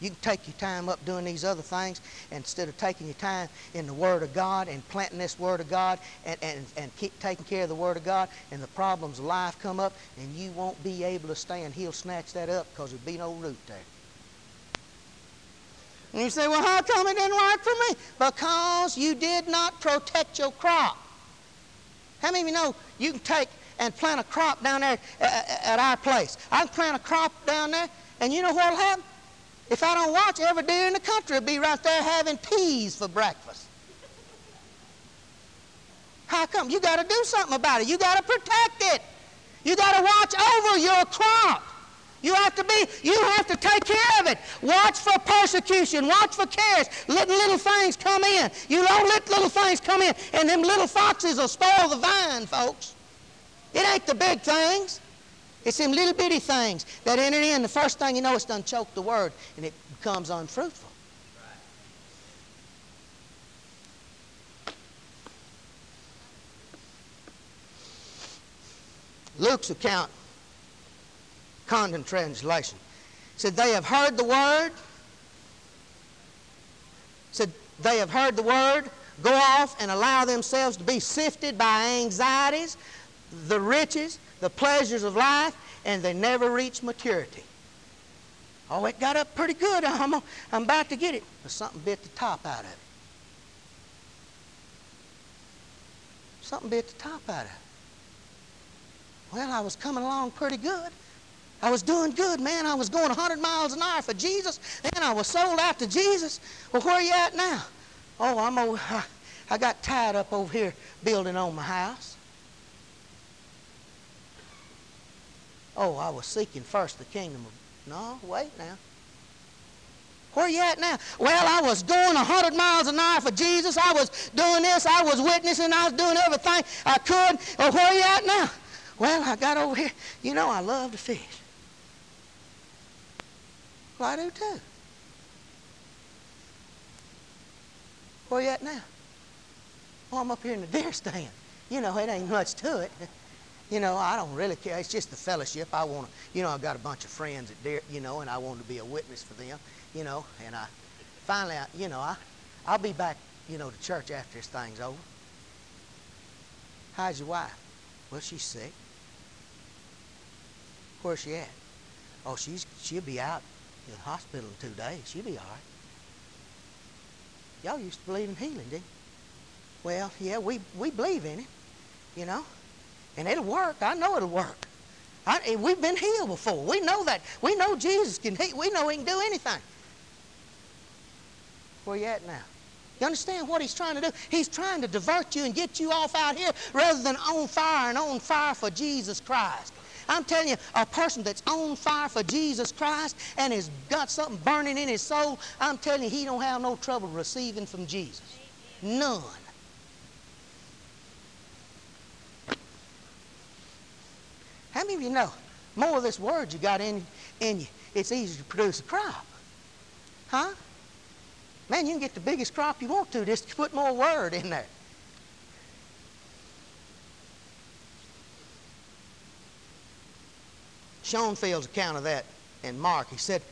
You can take your time up doing these other things instead of taking your time in the Word of God and planting this Word of God and, and, and keep taking care of the Word of God and the problems of life come up and you won't be able to stand. He'll snatch that up because there'll be no root there. And you say, well, how come it didn't work for me? Because you did not protect your crop. How many of you know you can take and plant a crop down there uh, uh, uh, at our place? I can plant a crop down there, and you know what'll happen? If I don't watch, every deer in the country will be right there having peas for breakfast. How come? You got to do something about it. You got to protect it. You got to watch over your crop. You have to be, you have to take care of it. Watch for persecution. Watch for cares. Let little things come in. You don't let little things come in. And them little foxes will spoil the vine, folks. It ain't the big things. It's them little bitty things that enter in. The first thing you know, it's done choked the word, and it becomes unfruitful. Luke's account, Condon translation, said, They have heard the word. Said, They have heard the word, go off and allow themselves to be sifted by anxieties, the riches, the pleasures of life, and they never reach maturity. Oh, it got up pretty good. I'm, I'm about to get it. But something bit the top out of it. Something bit the top out of it. Well, I was coming along pretty good. I was doing good, man. I was going 100 miles an hour for Jesus. Then I was sold out to Jesus. Well, where are you at now? Oh, I'm over, I, I got tied up over here building on my house. Oh, I was seeking first the kingdom of... No, wait now. Where are you at now? Well, I was going 100 miles an hour for Jesus. I was doing this. I was witnessing. I was doing everything I could. Well, where are you at now? Well, I got over here. You know, I love to fish. Well, I do too. Where you at now? Well, I'm up here in the deer stand. You know, it ain't much to it. You know, I don't really care. It's just the fellowship. I want to, you know, I've got a bunch of friends at deer, you know, and I want to be a witness for them, you know, and I finally, I, you know, I, I'll be back, you know, to church after this thing's over. How's your wife? Well, she's sick. Where's she at? Oh, she's she'll be out the hospital in two days. She'll be all right. Y'all used to believe in healing, didn't you? Well, yeah, we, we believe in it, you know. And it'll work. I know it'll work. I, we've been healed before. We know that. We know Jesus can heal. We know he can do anything. Where you at now? You understand what he's trying to do? He's trying to divert you and get you off out here rather than on fire and on fire for Jesus Christ. I'm telling you, a person that's on fire for Jesus Christ and has got something burning in his soul, I'm telling you, he don't have no trouble receiving from Jesus. None. How many of you know more of this word you got in, in you, it's easier to produce a crop? Huh? Man, you can get the biggest crop you want to just put more word in there. Schonfield's account of that in Mark, he said,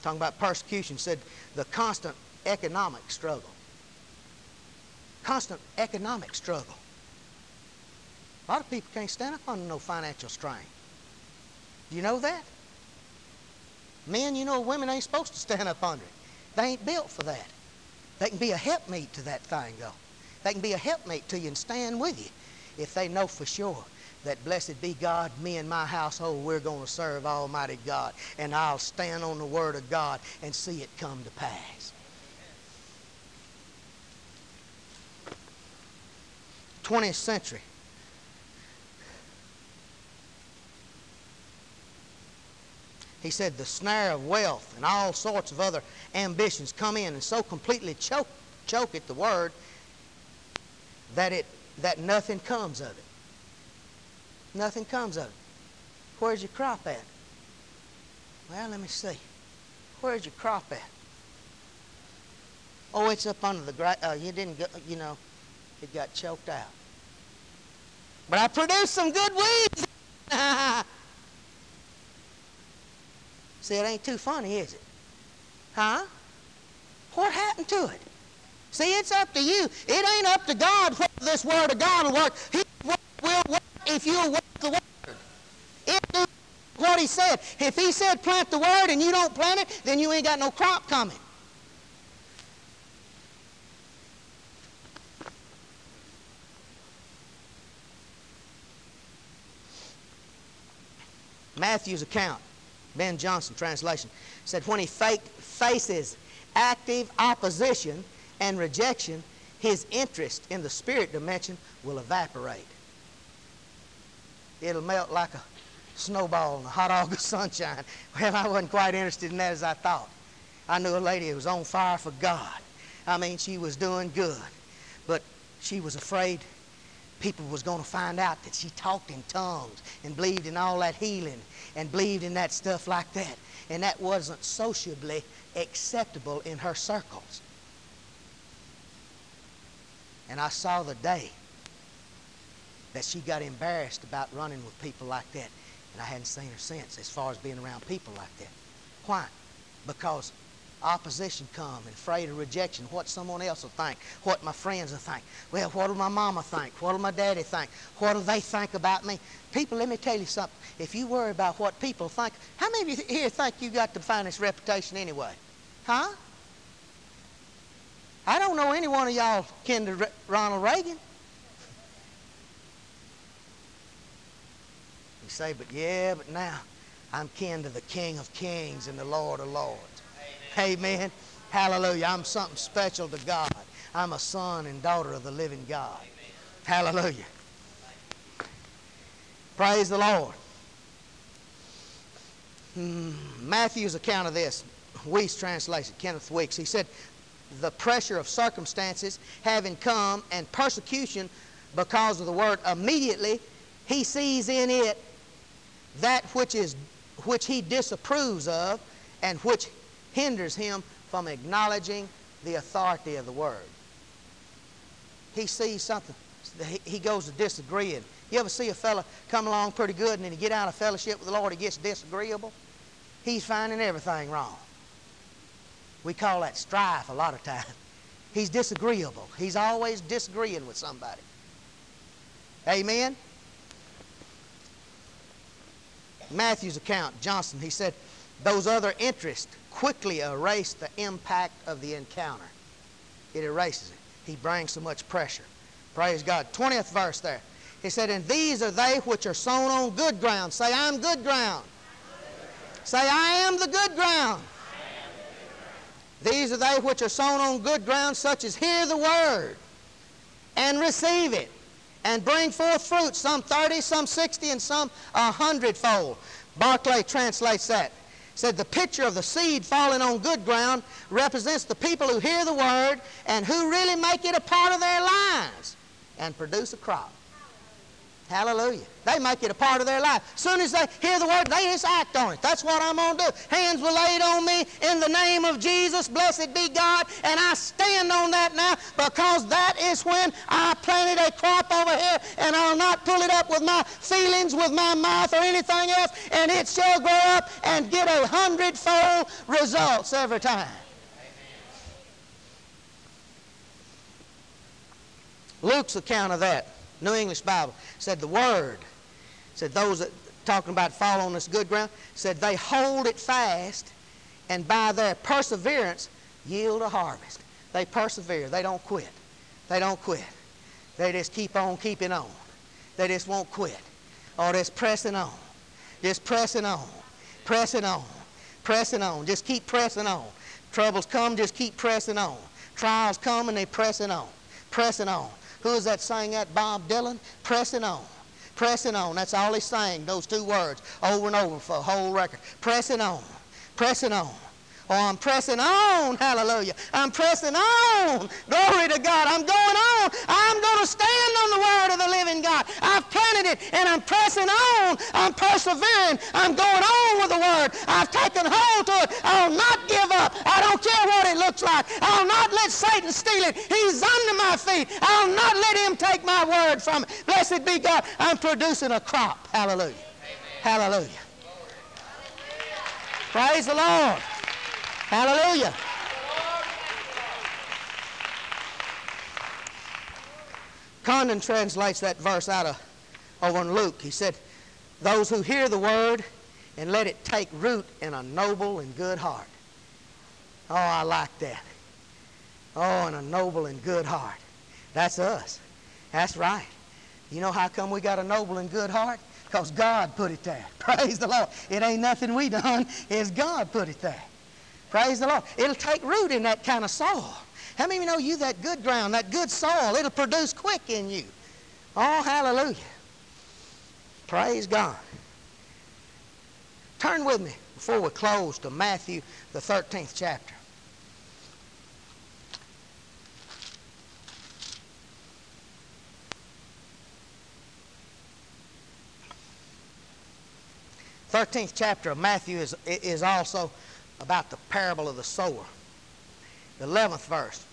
talking about persecution, said the constant economic struggle. Constant economic struggle. A lot of people can't stand up under no financial strain. Do you know that? Men, you know women ain't supposed to stand up under it. They ain't built for that. They can be a helpmeet to that thing, though. They can be a helpmeet to you and stand with you if they know for sure that blessed be God, me and my household, we're going to serve Almighty God. And I'll stand on the Word of God and see it come to pass. 20th century. He said the snare of wealth and all sorts of other ambitions come in and so completely choke, choke it, the word, that, it, that nothing comes of it. Nothing comes of it. Where's your crop at? Well, let me see. Where's your crop at? Oh, it's up under the grass. Uh, you didn't go, you know, it got choked out. But I produced some good weeds. See, it ain't too funny, is it? Huh? What happened to it? See, it's up to you. It ain't up to God whether this word of God will work. He will work if you'll work the word. Do what he said. If he said plant the word and you don't plant it, then you ain't got no crop coming. Matthew's account Ben Johnson translation, said when he faces active opposition and rejection, his interest in the spirit dimension will evaporate. It'll melt like a snowball in the hot August sunshine. Well, I wasn't quite interested in that as I thought. I knew a lady who was on fire for God. I mean, she was doing good. But she was afraid people was going to find out that she talked in tongues and believed in all that healing and believed in that stuff like that. And that wasn't sociably acceptable in her circles. And I saw the day that she got embarrassed about running with people like that. And I hadn't seen her since as far as being around people like that. Why? Because opposition come and afraid of rejection, what someone else will think, what my friends will think. Well, what will my mama think? What will my daddy think? What will they think about me? People, let me tell you something. If you worry about what people think, how many of you here think you got the finest reputation anyway? Huh? I don't know any one of y'all kin to Ronald Reagan. Say, but yeah, but now I'm kin to the King of Kings and the Lord of Lords. Amen. Amen. Hallelujah. I'm something special to God. I'm a son and daughter of the living God. Amen. Hallelujah. Praise the Lord. Hmm. Matthew's account of this, Wuest translation, Kenneth Wuest, he said, the pressure of circumstances having come and persecution because of the word immediately he sees in it that which is which he disapproves of and which hinders him from acknowledging the authority of the word he sees something he goes to disagreeing you ever see a fella come along pretty good and then he get out of fellowship with the lord he gets disagreeable he's finding everything wrong we call that strife a lot of times. He's disagreeable. He's always disagreeing with somebody. Amen? Matthew's account, Johnson, he said, those other interests quickly erase the impact of the encounter. It erases it. He brings so much pressure. Praise God. 20th verse there. He said, And these are they which are sown on good ground. Say, I'm good ground. Say, I am the good ground. These are they which are sown on good ground, such as hear the word and receive it and bring forth fruit, some 30, some 60, and some a hundredfold. Barclay translates that. Said the picture of the seed falling on good ground represents the people who hear the word and who really make it a part of their lives and produce a crop. Hallelujah. They make it a part of their life. As soon as they hear the word, they just act on it. That's what I'm going to do. Hands were laid on me in the name of Jesus. Blessed be God. And I stand on that now because that is when I planted a crop over here and I'll not pull it up with my feelings, with my mouth, or anything else. And it shall grow up and get a hundredfold results every time. Luke's account of that. New English Bible, said the Word, said those that talking about fall on this good ground, said they hold it fast and by their perseverance yield a harvest. They persevere. They don't quit. They don't quit. They just keep on keeping on. They just won't quit. Or just pressing on. Just pressing on. Pressing on. Pressing on. Just keep pressing on. Troubles come, just keep pressing on. Trials come and they pressing on. Pressing on. Who is that saying that? Bob Dylan? Pressing on. Pressing on. That's all he's saying, those two words, over and over for a whole record. Pressing on. Pressing on. Oh, I'm pressing on. Hallelujah. I'm pressing on. Glory to God. I'm going on. I'm going to stand on the word of the living God. I've planted it and I'm pressing on. I'm persevering. I'm going on with the word. I've taken hold to it. I'll not give up. I don't care what it looks like. I'll not let Satan steal it. He's under my feet. I'll not let him take my word from it. Blessed be God. I'm producing a crop. Hallelujah. Amen. Hallelujah. Praise the Lord. Hallelujah. Condon translates that verse out of over in Luke. He said, Those who hear the word and let it take root in a noble and good heart. Oh, I like that. Oh, in a noble and good heart. That's us. That's right. You know how come we got a noble and good heart? Because God put it there. Praise the Lord. It ain't nothing we done. It's God put it there. Praise the Lord. It'll take root in that kind of soil. How many of you know you that good ground, that good soil, it'll produce quick in you. Oh, hallelujah. Praise God. Turn with me before we close to Matthew, the 13th chapter. Thirteenth chapter of Matthew is, is also about the parable of the sower. The eleventh verse.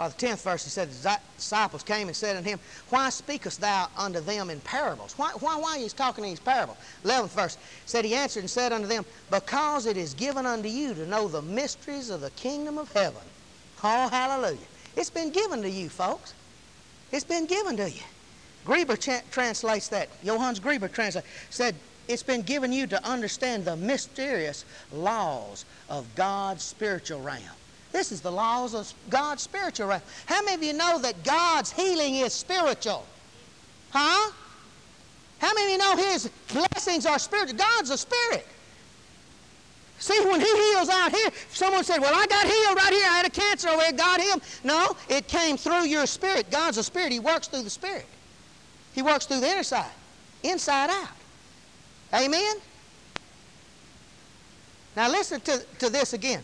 or the 10th verse, he said, the disciples came and said unto him, Why speakest thou unto them in parables? Why, why, why are you talking in these parables? 11th verse, said he answered and said unto them, Because it is given unto you to know the mysteries of the kingdom of heaven. Oh, hallelujah. It's been given to you, folks. It's been given to you. Greber translates that. Johannes Greber translates, said, it's been given you to understand the mysterious laws of God's spiritual realm. This is the laws of God's spiritual realm. How many of you know that God's healing is spiritual? Huh? How many of you know His blessings are spiritual? God's a spirit. See, when He heals out here, someone said, Well, I got healed right here. I had a cancer over here. God healed. No, it came through your spirit. God's a spirit. He works through the spirit, He works through the inner side, inside out. Amen? Now, listen to, to this again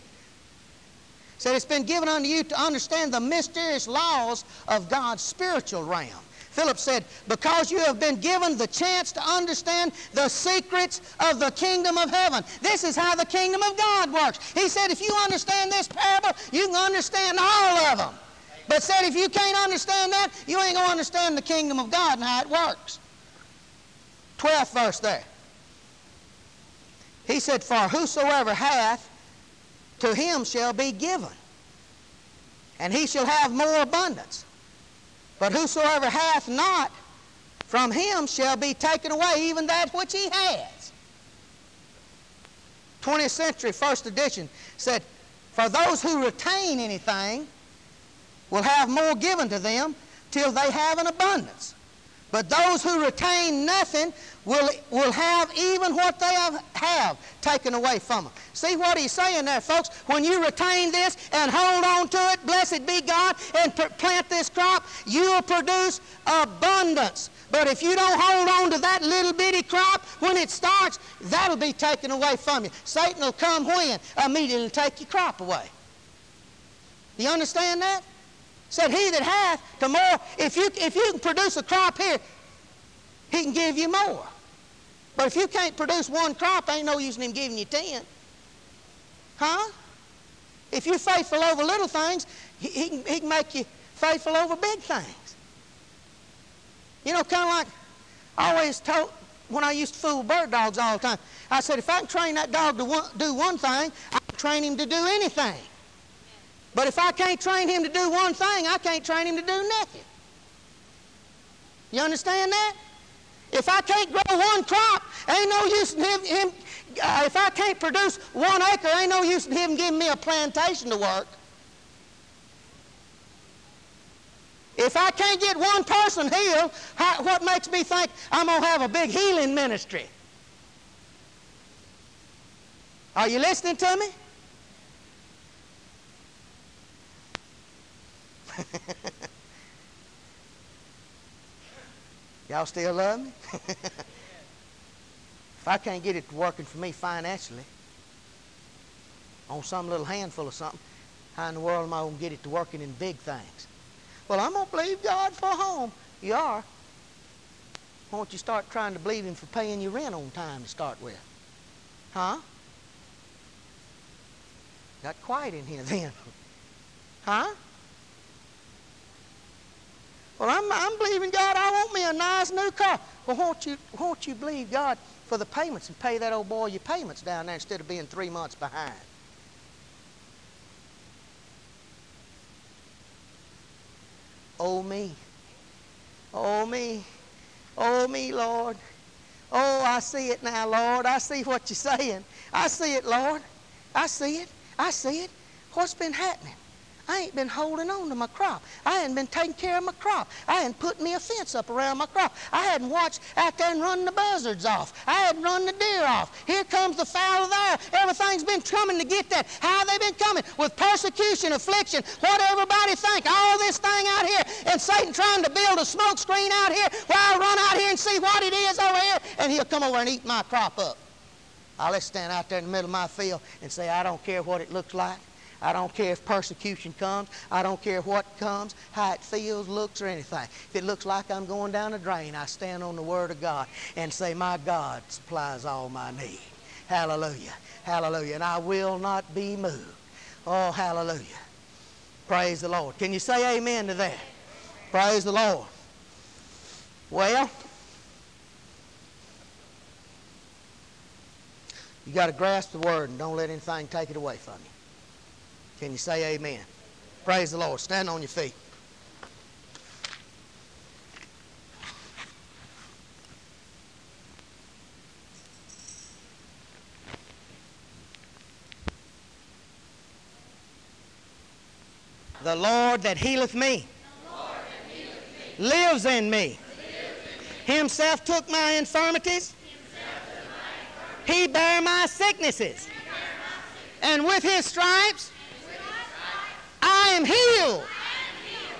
said it's been given unto you to understand the mysterious laws of God's spiritual realm. Philip said, because you have been given the chance to understand the secrets of the kingdom of heaven. This is how the kingdom of God works. He said, if you understand this parable, you can understand all of them. But said, if you can't understand that, you ain't going to understand the kingdom of God and how it works. 12th verse there. He said, For whosoever hath, to him shall be given, and he shall have more abundance. But whosoever hath not, from him shall be taken away even that which he has. 20th century, first edition, said, For those who retain anything will have more given to them till they have an abundance. But those who retain nothing will, will have even what they have, have taken away from them. See what he's saying there, folks? When you retain this and hold on to it, blessed be God, and plant this crop, you'll produce abundance. But if you don't hold on to that little bitty crop, when it starts, that'll be taken away from you. Satan will come when? Immediately take your crop away. You understand that? Said he that hath to more, if you, if you can produce a crop here, he can give you more. But if you can't produce one crop, ain't no use in him giving you ten. Huh? If you're faithful over little things, he, he, can, he can make you faithful over big things. You know, kind of like I always told when I used to fool bird dogs all the time. I said, if I can train that dog to one, do one thing, I can train him to do anything. But if I can't train him to do one thing, I can't train him to do nothing. You understand that? If I can't grow one crop, ain't no use in him, him uh, if I can't produce one acre, ain't no use in him giving me a plantation to work. If I can't get one person healed, how, what makes me think I'm going to have a big healing ministry? Are you listening to me? Y'all still love me? if I can't get it working for me financially, on some little handful of something, how in the world am I going to get it to working in big things? Well, I'm going to believe God for a home. You are. Why don't you start trying to believe Him for paying your rent on time to start with? Huh? Got quiet in here then. huh? I'm, I'm believing God, I want me a nice new car. Well, won't you, won't you believe God for the payments and pay that old boy your payments down there instead of being three months behind? Oh, me. Oh, me. Oh, me, Lord. Oh, I see it now, Lord. I see what you're saying. I see it, Lord. I see it. I see it. What's been happening? I ain't been holding on to my crop. I hadn't been taking care of my crop. I hadn't put me a fence up around my crop. I hadn't watched out there and run the buzzards off. I hadn't run the deer off. Here comes the fowl of the air. Everything's been coming to get that. How they been coming? With persecution, affliction, what everybody think. All this thing out here And Satan trying to build a smoke screen out here while I run out here and see what it is over here, and he'll come over and eat my crop up. I'll let stand out there in the middle of my field and say, I don't care what it looks like. I don't care if persecution comes. I don't care what comes, how it feels, looks, or anything. If it looks like I'm going down a drain, I stand on the Word of God and say, My God supplies all my need. Hallelujah. Hallelujah. And I will not be moved. Oh, hallelujah. Praise the Lord. Can you say amen to that? Praise the Lord. Well, you got to grasp the Word and don't let anything take it away from you. Can you say amen? Praise the Lord. Stand on your feet. The Lord that healeth me, lives in me. Himself took my infirmities. He bare my sicknesses. And with his stripes, I am healed.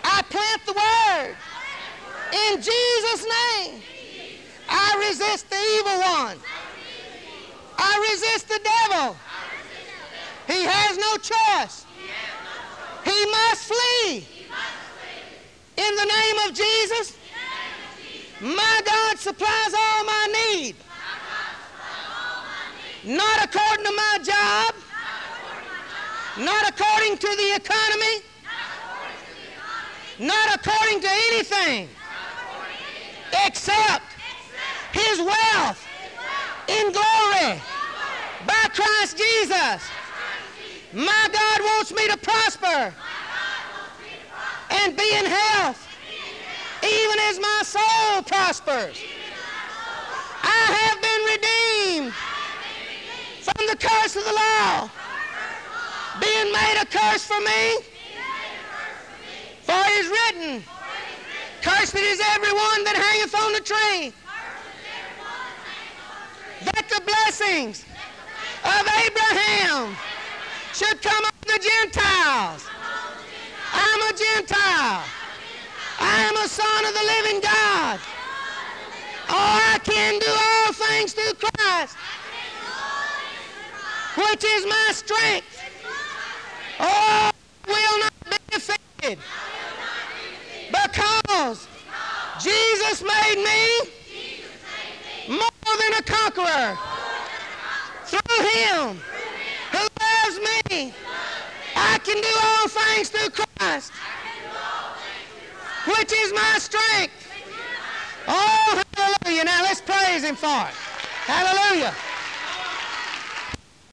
I plant the word. In Jesus' name, I resist the evil one. I resist the devil. He has no choice. He must flee. In the name of Jesus, my God supplies all my need. Not according to my job, not according to the economy, not according to anything, except his wealth in glory by Christ Jesus. My God wants me to prosper and be in health, even as my soul prospers. I have been redeemed from the curse of the law, being made a curse for me. For it is written, Cursed is everyone that hangeth on the tree, that the blessings of Abraham should come on the Gentiles. I'm a Gentile. I am a son of the living God. Oh, I can do all things through Christ, which is my strength. Oh, I will not be defeated because Jesus made me more than a conqueror through him who loves me. I can do all things through Christ, which is my strength. Oh, hallelujah. Now let's praise him for it. Hallelujah.